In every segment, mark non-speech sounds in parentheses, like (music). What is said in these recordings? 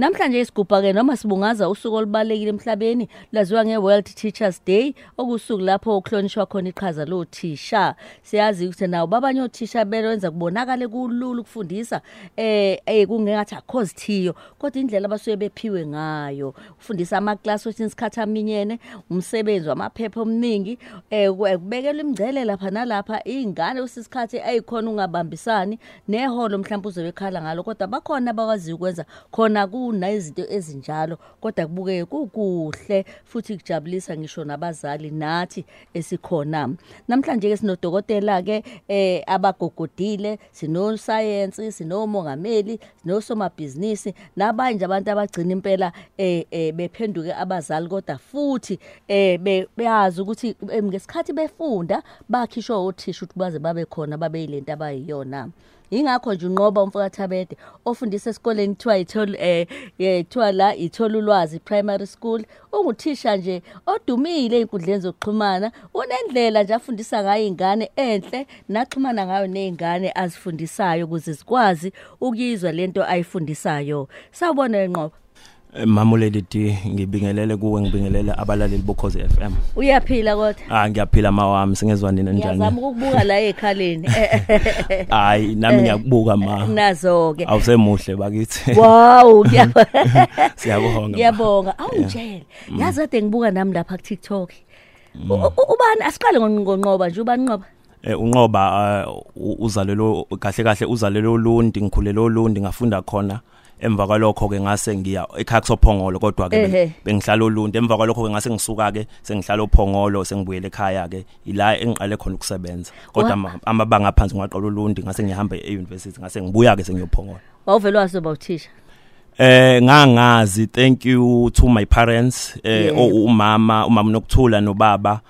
Namhlanje isigubha ke noma sibungaza usuku olubalekile emhlabeni laziwa ngeWorld Teachers Day okusuku lapho ukuhlonishwa khona iqhaza lothisha. Siyazi ukuthi nawo babanye othisha belenza kubonakale kulula ukufundisa eh eh kungengathi akhozi thiyo kodwa indlela abasuke bephiwe ngayo. Ufundisa ama class wethi isikhathi aminyene umsebenzi wamaphepha omningi eh kubekelwa imingcele lapha nalapha ingane usisikhathi ayikhona ungabambisani neholo mhlawumbe uzobekhala ngalo kodwa bakhona abakwazi ukwenza khona kunayizinto ezinjalo kodwa kubukeke kukuhle futhi kujabulisa ngisho nabazali nathi esikhona. Namhlanje ke sinodokotela ke eh abagogodile sino science sinomongameli sinosomabhizinisi nabanye nje abantu abagcina impela eh eh, bephenduke abazali kodwa futhi eh be- beyazi ukuthi em, ngesikhathi befunda bakhishwa othisha ukuthi baze babe khona babe yilento abayiyona. Ingakho nje unqoba umfakathabede ofundisa esikoleni kuthiwa ithol eh eh, kuthiwa la ithola ulwazi primary school. Unguthisha nje odumile einkundleni zokuxhumana unendlela nje afundisa ngayo ingane enhle naxhumana ngayo nezingane azifundisayo ukuze zikwazi ukuyizwa lento ayifundisayo. Sawubona enqoba Eh, Mamuleli D ngibingelele kuwe ngibingelele abalaleli bokhoze FM. uyaphila kodwa Ah ngiyaphila mawami singezwa nina ngiyazama njani? ukukubuka la ekhaleni (laughs) Hayi nami ngiyakubuka ma. nazo ke Awusemuhle bakithi. wow ngiyabonga (laughs) Siyabonga. ma. ngiyabonga awungitshele yazi kade ngibuka nami lapha ku TikTok U- u- ubani asiqale ngo- ngonqoba nje ubani nqoba Eh unqoba ah, u- uzalelo kahle kahle uzalelo lundi ngikhulelo lundi ngafunda khona emva kwalokho ke ngase ngiya ekhaya kusophongolo kodwa ke bengihlala olundi emva kwalokho ke ngase ngisuka ke sengihlala ophongolo sengibuyele ekhaya ke ila engiqale khona ukusebenza. Kodwa Wa- ama- amabanga aphansi ngaqala olundi ngase ngihamba euniversity ngase ngibuya ke sengiyophongola wawuvele wasoba uthisha? Eh ngangazi thank you to my parents eh umama umama nokuthula nobaba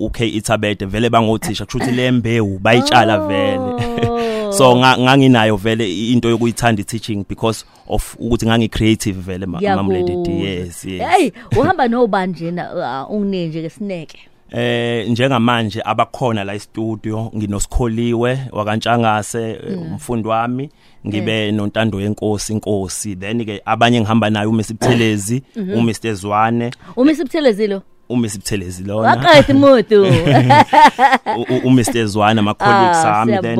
uK Ithabede vele bangothisha kusho ukuthi lembewu bayitshala vele. Oh. So nga- nganginayo vele into yokuyithanda teaching because of ukuthi ngangi creative vele mamlady yes yes. Hey uhamba nobani njena uh, ungine nje ke sineke? Eh njengamanje abakhona la e-studio nginoSikholiwe wakantshangase eh, umfundi wami ngibe nontando yenkosi inkosi. Then ke abanye ngihamba naye uMesibuthelezi uMr. Zwane. Uma sibuthelezilo uMesibuthelezi lona waqayisa imoto (laughs) uMr Zwane ama colleagues Ah, ami then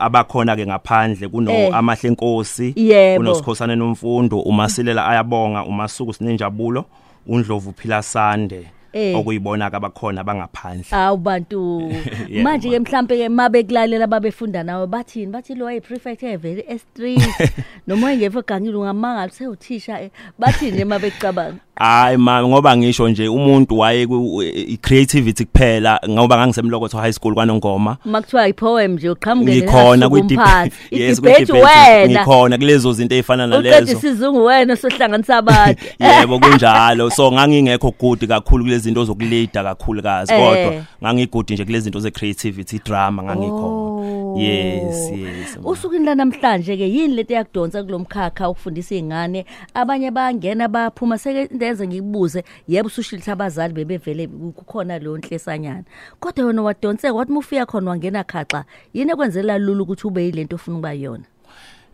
abakhona ke ngaphandle kuno Eh. amahle enkosi Yebo. kunosikhosana nomfundo umasilela ayabonga umasuku sinenjabulo undlovu phila sande Eh. okuyibona ke abakhona abangaphandle awu bantu (laughs) Yebo, manje ke mhlambe ke mabekulalela babefunda nawe bathini bathi lo wayi prefect evele S3 (laughs) noma engefo gangile ungamangala sewuthisha eh. bathini nje mabecabanga hayi ma ngoba ngisho nje umuntu waye ku- i creativity kuphela ngoba ngangisemlokotho high school kwanongoma. Makuthiwa ipoem nje uqhamuke ngikhona (laughs) kwi-debate kwi-debate wena. ngikhona kulezo zinto ezifana uqeda nalezo isizungu wena sohlanganisa abantu. (laughs) Yebo kunjalo. So ngangingekho good kakhulu kulezi zinto zokuleader kakhulukazi Eh. kodwa ngangigudi nje kulezi zinto ze creativity drama ngangikhona. Oh. Yes yes Usukini la namhlanje ke yini lento yakudonsa kulomkhakha ukufundisa izingane abanye bayangena baphuma seke ndenze ngikubuze yebo usushilitha abazali bebevele kukhona leyo nhlesanyana. Kodwa wena wadonseka wathi mufika khona wangena khaxa yini ekwenzela lula ukuthi ube yilento ofuna ukuba yona?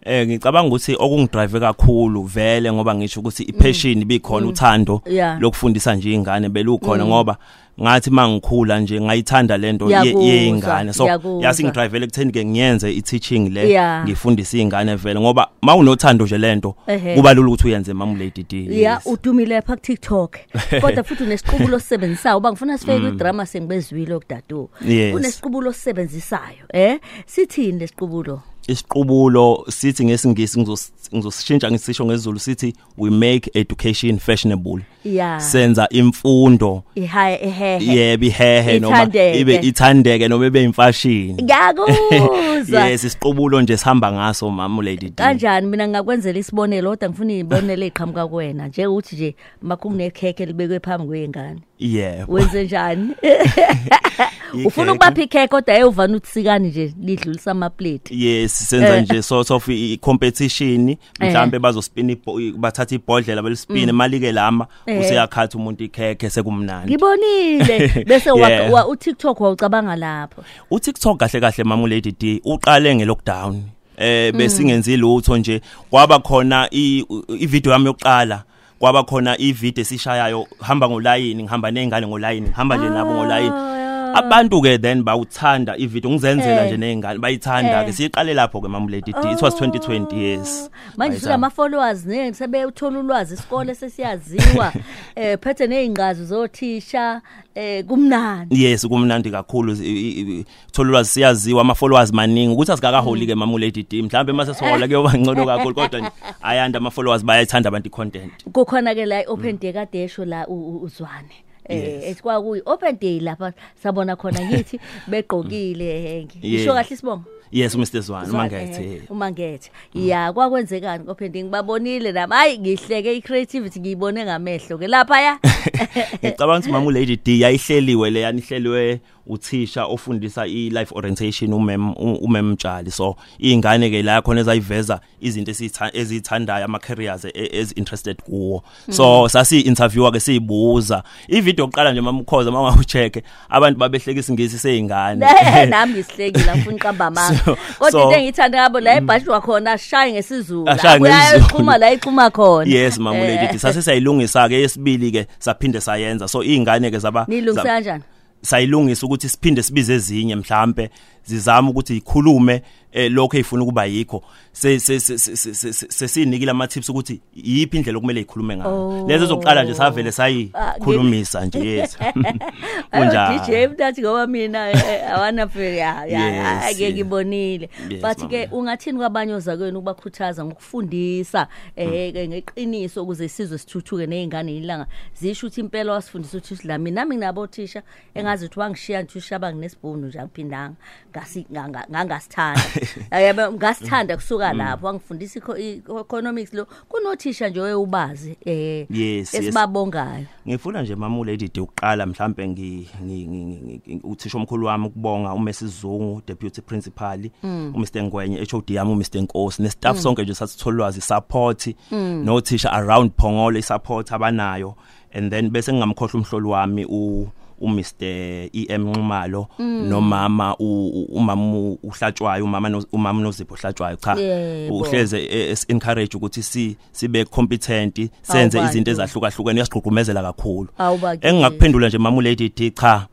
Eh ngicabanga ukuthi okungidrive kakhulu vele ngoba ngisho ukuthi ipassion ibikhona uthando Yeah. lokufundisa nje ingane belukhona ngoba ngathi mangikhula nje ngayithanda lento Ngiyakuzwa, yeingane so ngiyakuzwa. yasingidrivele ekutheni ke ngiyenze i-teaching le Yeah. ngifundisa ingane vele ngoba mawunothando nje lento Ehhe. kuba lula ukuthi uyenze mam lady D ya udumile lapha ku TikTok. (laughs) Kodwa futhi unesiqubulo osisebenzisayo uba ngifuna sifeke kwidrama sengibezwile okudadu Yes. unesiqubulo osisebenzisayo eh? Sithini lesiqubulo? Isiqubulo sithi ngesingisi ngizos- ngizosishintsha ngisisho ngesiZulu sithi we make education fashionable. Ya. Senza imfundo. Ihaya ehehe yebo ihehe noma Ithandeke. ibe ithandeke noma ibe imfashini. Ngiyakuzwa (laughs) yes isiqubulo nje sihamba ngaso mama lady D. Kanjani? Mina ngingakwenzela isibonelo kodwa ngifuna izibonelo eziqhamuka kuwena. Nje ukuthi nje makunginekhekhe libekwe phambi kwengane yebo wenze njani ufuna ukubapha ikhekhe kodwa eyovana utsikani nje lidlulisa amaplate yes senza Eh. nje sort of competition mhlambe bazospina ibho- bathatha ibhodlela belispine malike lama Eh. useyakhatha umuntu ikhekhe sekumnandi ngibonile bese wa- uTikTok wawucabanga lapho uTikTok kahle kahle mama lady D uqale ngelockdown eh besingenzi lutho nje kwaba khona i video yami yokuqala kwaba khona i video esishayayo hamba ngolayini ngihamba nezingane ngolayini ngihamba nje nabo ngolayini Ah. Abantu ke then bawuthanda i video ngizenzela Eh. nje nezingane bayithanda Eh. ke siqale lapho ke mamulady D it was 2020 years manje Bayithanda. silama followers ne sebeyuthola ulwazi isikole sesiyaziwa. (laughs) Eh phethe nezingqazo zothisha eh kumnandi. Yes kumnandi kakhulu. I- i- i- thola ulwazi siyaziwa ama followers maningi. Ukuthi asikakaholi ke mamulady D mhlambe mase sihola kuyoba ngcono kakhulu kodwa nje ayanda ama followers bayayithanda abantu i content kukhona ke la open day kade esho la u- u- uzwane. Eh Yes. esikwa kuyi open day lapha sabona khona ngithi (laughs) begqokile eh, ngisho kahle isibongo yes Mr Zwane Zwane, mangethe eh, umangethe. Ya kwakwenzekani open day ngibabonile nami hayi ngihleke i creativity ngiyibone ngamehlo ke lapha ya (laughs) ngicabanga ukuthi mamu lady D yayihleliwe le yanihleliwe uthisha ofundisa i life orientation umem umem Mtshali. So izingane ke la khona ezayiveza izinto esitha- ezithandayo ama careers as interested kuwo. So sasi interviewer ke siyibuza. I video yokuqala nje mamukhoza mawucheck abantu babehleka isingisi seyingane (laughs) nami ngisihlekile ngifuna uqamba amanga. So- kodwa into engiyithanda ngabo la ibhashwa khona ashaye ngesizulu uyayixhuma la ixhuma khona yes mamu Eh, lady sase sayilungisa ke yesibili ke saphinde sayenza so izingane ke zaba nilungisa kanjani sayilungisa ukuthi siphinde sibize ezinye mhlambe zizama ukuthi ikhulume eh, lokho efuna ukuba yikho. Se se- se- se- se- se- se- sesinikile ama tips ukuthi yipi indlela okumele ikhulume ngayo. Lezo zokuqala nje savele Ah, sayikhulumisa nje yes. (laughs) Ayo kunjalo. DJ mntathi ngoba mina eh, awana fe ya ake ngibonile. But ke ungathini kwabanye ozakwenu ukubakhuthaza ngokufundisa eh ke ngeqiniso ukuze isizwe sithuthuke nezingane ilanga zisho ukuthi impela wasifundisa ukuthi silami nami nginabo thisha engazi ukuthi wangishiya nthisha abanginesibunu nje angiphindanga. Ngangasithanda. (laughs) Yabo ngasithanda kusuka lapho wangifundisa i- i- economics lo. Kunothisha nje oyubazi eh Yes, yes. esibabongayo. Ngifuna nje mama lady D uqala mhlambe ngi ngi- ngi- ngi- uthisha omkhulu wami ukubonga uMrs Zungu deputy principal uMr. Ngwenye HOD yami uMr. Nkosi nestaff sonke nje sasitholwazi support nothisha around Phongolo isupport abanayo. And then bese ngingamkhohlwa umhloli wami u uMr EM Nxumalo nomama u- u- umama uhlatshwayo umama umama noZipho uhlatshwayo cha. Uhleze es encourage ukuthi si sibe competent senze izinto ezahlukahlukene yasigqugqumezela kakhulu. Engingakuphendula nje mama lady D cha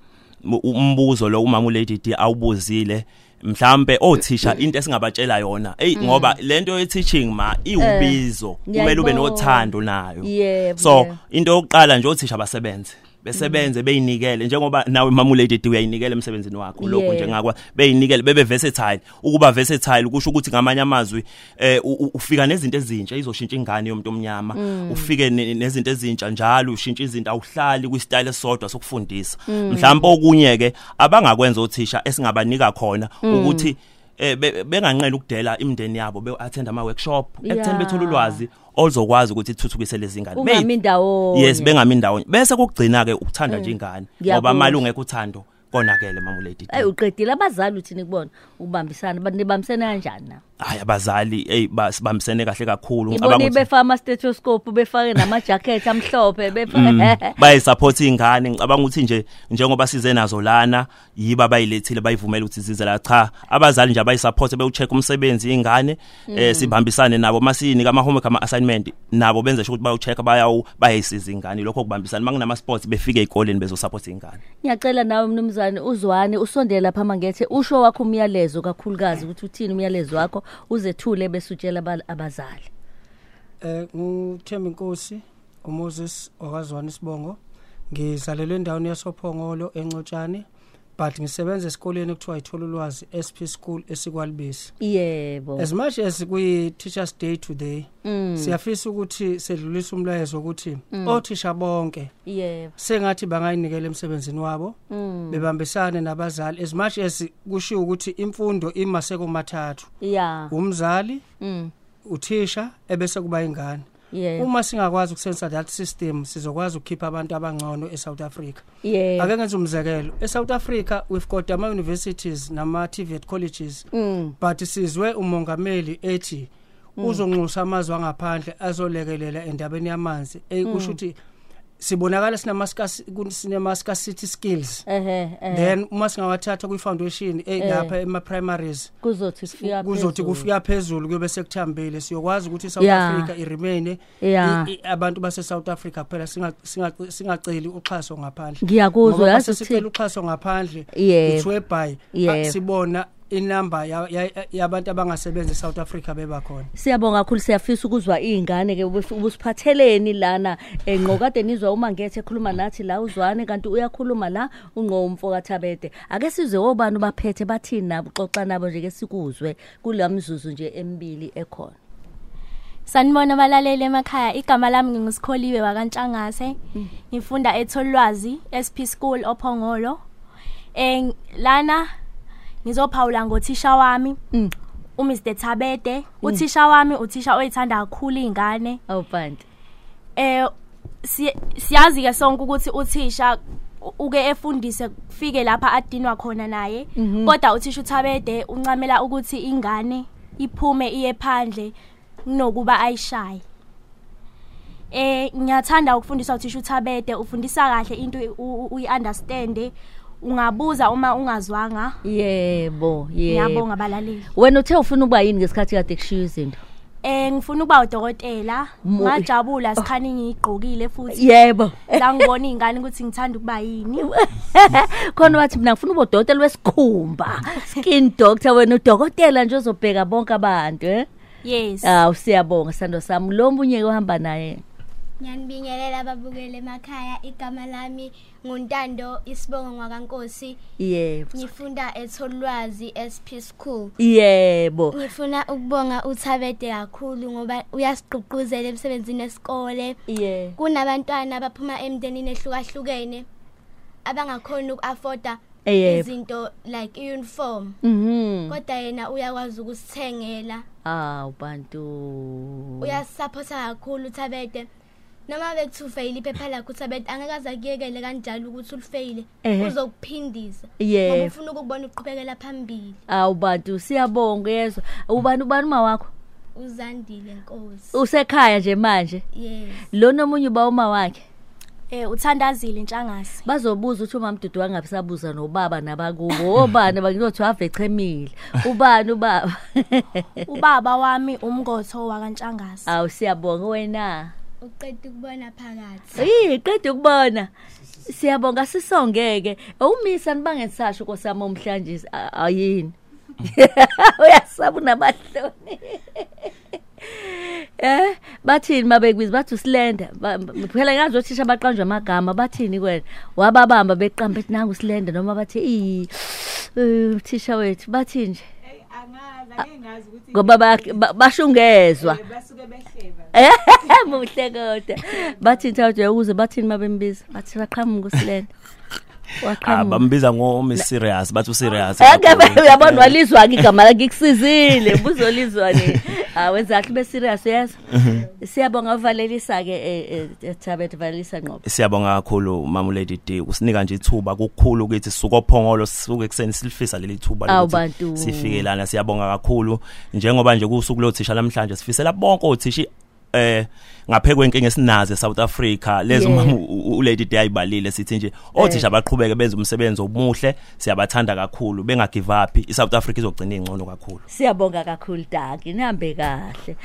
umbuzo lo umama lady D awubuzile mhlambe othisha into esingabatshela yona. Ey ngoba lento ye teaching ma iwubizo kumele ube nothando nayo. So into yokuqala nje othisha basebenze. Besebenze beyinikele njengoba nawe mama lady D uyayinikela emsebenzini wakho lokho nje ngakwa beyinikele bebe versatile. Ukuba versatile kusho ukuthi ngamanye amazwi eh ufika nezinto ezintsha izoshintsha ingane yomuntu omnyama. Ufike ne- nezinto ezintsha njalo ushintsha izinto awuhlali kwi-style esodwa sokufundisa. Mhlawumbe okunye ke abangakwenza othisha esingabanika khona ukuthi eh be- benganqela ukudela imindeni yabo be attend ama workshop ekutheni Yeah. bethola ulwazi oluzokwazi ukuthi ithuthukise lezi ngane. Ungami indawo yes bengami indawo bese kugcina ke ukuthanda nje ingane ngoba Ngiyakuzwa. mali ungekho uthando konakele mama lady ayi uqedile abazali uthini kubona? Ukubambisana abantu nibambisene kanjani na? Hayi abazali hey basibambisene kahle kakhulu. Ngibona ukuthi- befaka ama stethoscope befake nama jacket amhlophe Mm, (laughs) befake bayisupport ingane ngicabanga ukuthi nje njengoba size nazo lana yiba abayilethile bayivumela ukuthi zize la. Cha abazali nje abayisupport bewucheck umsebenzi ingane eh sibambisane nabo. Masinika ama homework ama assignment nabo benze sho ukuthi bayucheck bayawu bayisiza ingane lokho kubambisana. Manginama sports befike ezikoleni bezosupport ingane ngiyacela nawe mnumzane uzwane usondele lapha mangethe. Usho wakho umyalezo kakhulukazi ukuthi uthini umyalezo wakho. Uzethule bese utshela aba- abazali. Eh nguThemba Inkosi uMoses okazwana isibongo. Ngizalelwe endaweni yasophongolo encotshani but ngisebenza esikoleni ekuthiwa ithola ulwazi SP School esikwalibisi. Yebo. As much as kwi Teachers Day today Mm. siyafisa ukuthi sedlulisa umlayezo ukuthi othisha bonke yebo. sengathi bangayinikela emsebenzini wabo Mm. bebambisane nabazali. As much as kushiwo ukuthi imfundo imaseko mathathu ya. Umzali Mm. uthisha ebese kuba ingane yebo uma singakwazi ukusensor that system sizokwazi ukukhipha abantu abangcono eSouth Africa. Yebo ake ngenze umzekelo eSouth Africa we've got ama universities nama TVET colleges Mm. but sizwe umongameli ethi uzonxusa amazwe angaphandle azolekelela endabeni yamanzi. Ekusho ukuthi sibonakala sinama sinama scarcity skills ehe ehe then uma singawathatha kwi foundation eh Eh. lapha ema primaries kuzothi kufika kuzothi phezulu. kufika phezulu kuyobe sekuthambile siyokwazi ukuthi South Yeah. Africa iremain Yeah. abantu base South Africa phela singa- singa- singaceli uxhaso ngaphandle ngiyakuzwa Ngoba yazi mase sicela uthi uxhaso ngaphandle Yebo. it's whereby Yebo. ah, sibona inamba ya- ya- yabantu abangasebenzi eSouth Africa beba khona siyabonga kakhulu siyafisa ukuzwa izingane ke ubus- ubusiphatheleni lana engqo kade nizwa uma ngethe ekhuluma nathi la uzwane kanti uyakhuluma la ungqo umfoka Thabede ake sizwe obani baphethe bathini nabo xoxa nabo nje ke sikuzwe kulamzuzu nje emibili ekhona. Sanibona abalaleli emakhaya igama lami ngingusikholiwe wakantshangase. Ngifunda etholwazi SP School ophongolo. Eh lana ngizophawula ngothisha wami Mm. uMr Thabede uthisha wami uthisha oyithanda kakhulu izingane awubantu eh si- siyazi ke sonke ukuthi uthisha uke efundise kufike lapha adinwa khona naye kodwa uthisha uThabede uncamela ukuthi ingane iphume iye phandle kunokuba ayishaye eh ngiyathanda ukufundisa uthisha uThabede ufundisa kahle into u- u- uyi-understand ungabuza uma ungazwanga? Yebo yebo. Ngiyabonga abalaleli wena uthe ufuna ukuba yini ngesikhathi kade kushiya izinto? Eh ngifuna ukuba udokotela. Mo- ngajabula sikhani ngiyigqokile futhi. Yebo. Sangibona izingane ukuthi ngithanda ukuba yini. (laughs) Khona wathi mina ngifuna ubodokotela wesikhumba. Skin doctor wena udokotela nje ozobheka bonke abantu eh? Yes. Awu siyabonga sando sami. Lo munye ohamba naye. Ngiyanibingelela ababukeli emakhaya igama lami nguntando isibongo ngwakankosi yebo. Ngifunda etholwazi SP School. Yebo. Ngifuna ukubonga uThabede kakhulu ngoba uyasigqugquzela emsebenzini esikole yeah kunabantwana abaphuma emndenini ehlukahlukene abangakhona ukuafforda izinto like iuniform. Mhm. Kodwa yena uyakwazi ukusithengela. Awu bantu. Uyasupporta kakhulu uThabede noma bekuthu ufail iphepha lakho uThabede angeke aze akuyekele kanjalo ukuthi ulifeyile. Uzokuphindisa ngoba ufuna ukubona uqhubekela phambili. Awu bantu siyabonga yezwa ubani ubani uma wakho? Uzandile Nkosi. Usekhaya nje manje? Yes. Lo nomunye uba uma wakhe? Eh uthandazile intshangase bazobuza ukuthi uma mdudu wangabe sabuza nobaba nabakubo. Obani bakunothi ave chemile ubani ubaba? Ubaba wami umngotho wakantshangase awu siyabonga wena. Uqeda ukubona phakathi Yi qeda ukubona. Siyabonga sisongeke. Umisa nibangesasho nkosami omhlanje ayini. (laughs) Uyasaba unabahloni. (laughs) Eh bathini mabekwizi bathi usilenda phela ngazi othisha baqanjwa amagama bathini kwena wababamba beqamba ethi nangu usilenda noma bathi i uthisha wethu bathi nje ngoba ba- ba- bashungezwa. Basuke behleba (laughs) Eh muhle kodwa bathi thawuthi ukuze bathini mabembiza bathi baqhamuka usilenda. Ah bambiza ngo Miss Serious bathi userious. Ake uyabona walizwa igama la ngikusizile ubuzolizwa ni (laughs) ah wenzathi be serious yes siyabonga uvalelisa ke ethabet valelisa ngqobo. Siyabonga kakhulu mama lady D. Usinika nje ithuba kukhulu ukuthi sisuke ophongolo sisuke ekseni silifisa leli thuba lokuthi sifike lana siyabonga kakhulu. Njengoba nje kusuku lothisha namhlanje sifisela bonke othisha eh ngaphekwe inkinga esinaze South Africa. Lezo mama u- u- u lady D ayibalile sithi nje othisha baqhubeke benza umsebenzi omuhle siyabathanda kakhulu benga give up. I South Africa izogcina ingcono kakhulu. Siyabonga kakhulu Dagi nihambe kahle.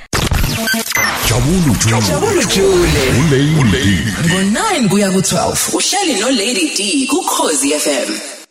Jabulu Jule. Jabulu Jule Ulady. ngo9 kuya ku12 uhleli no Lady D ku Khosi FM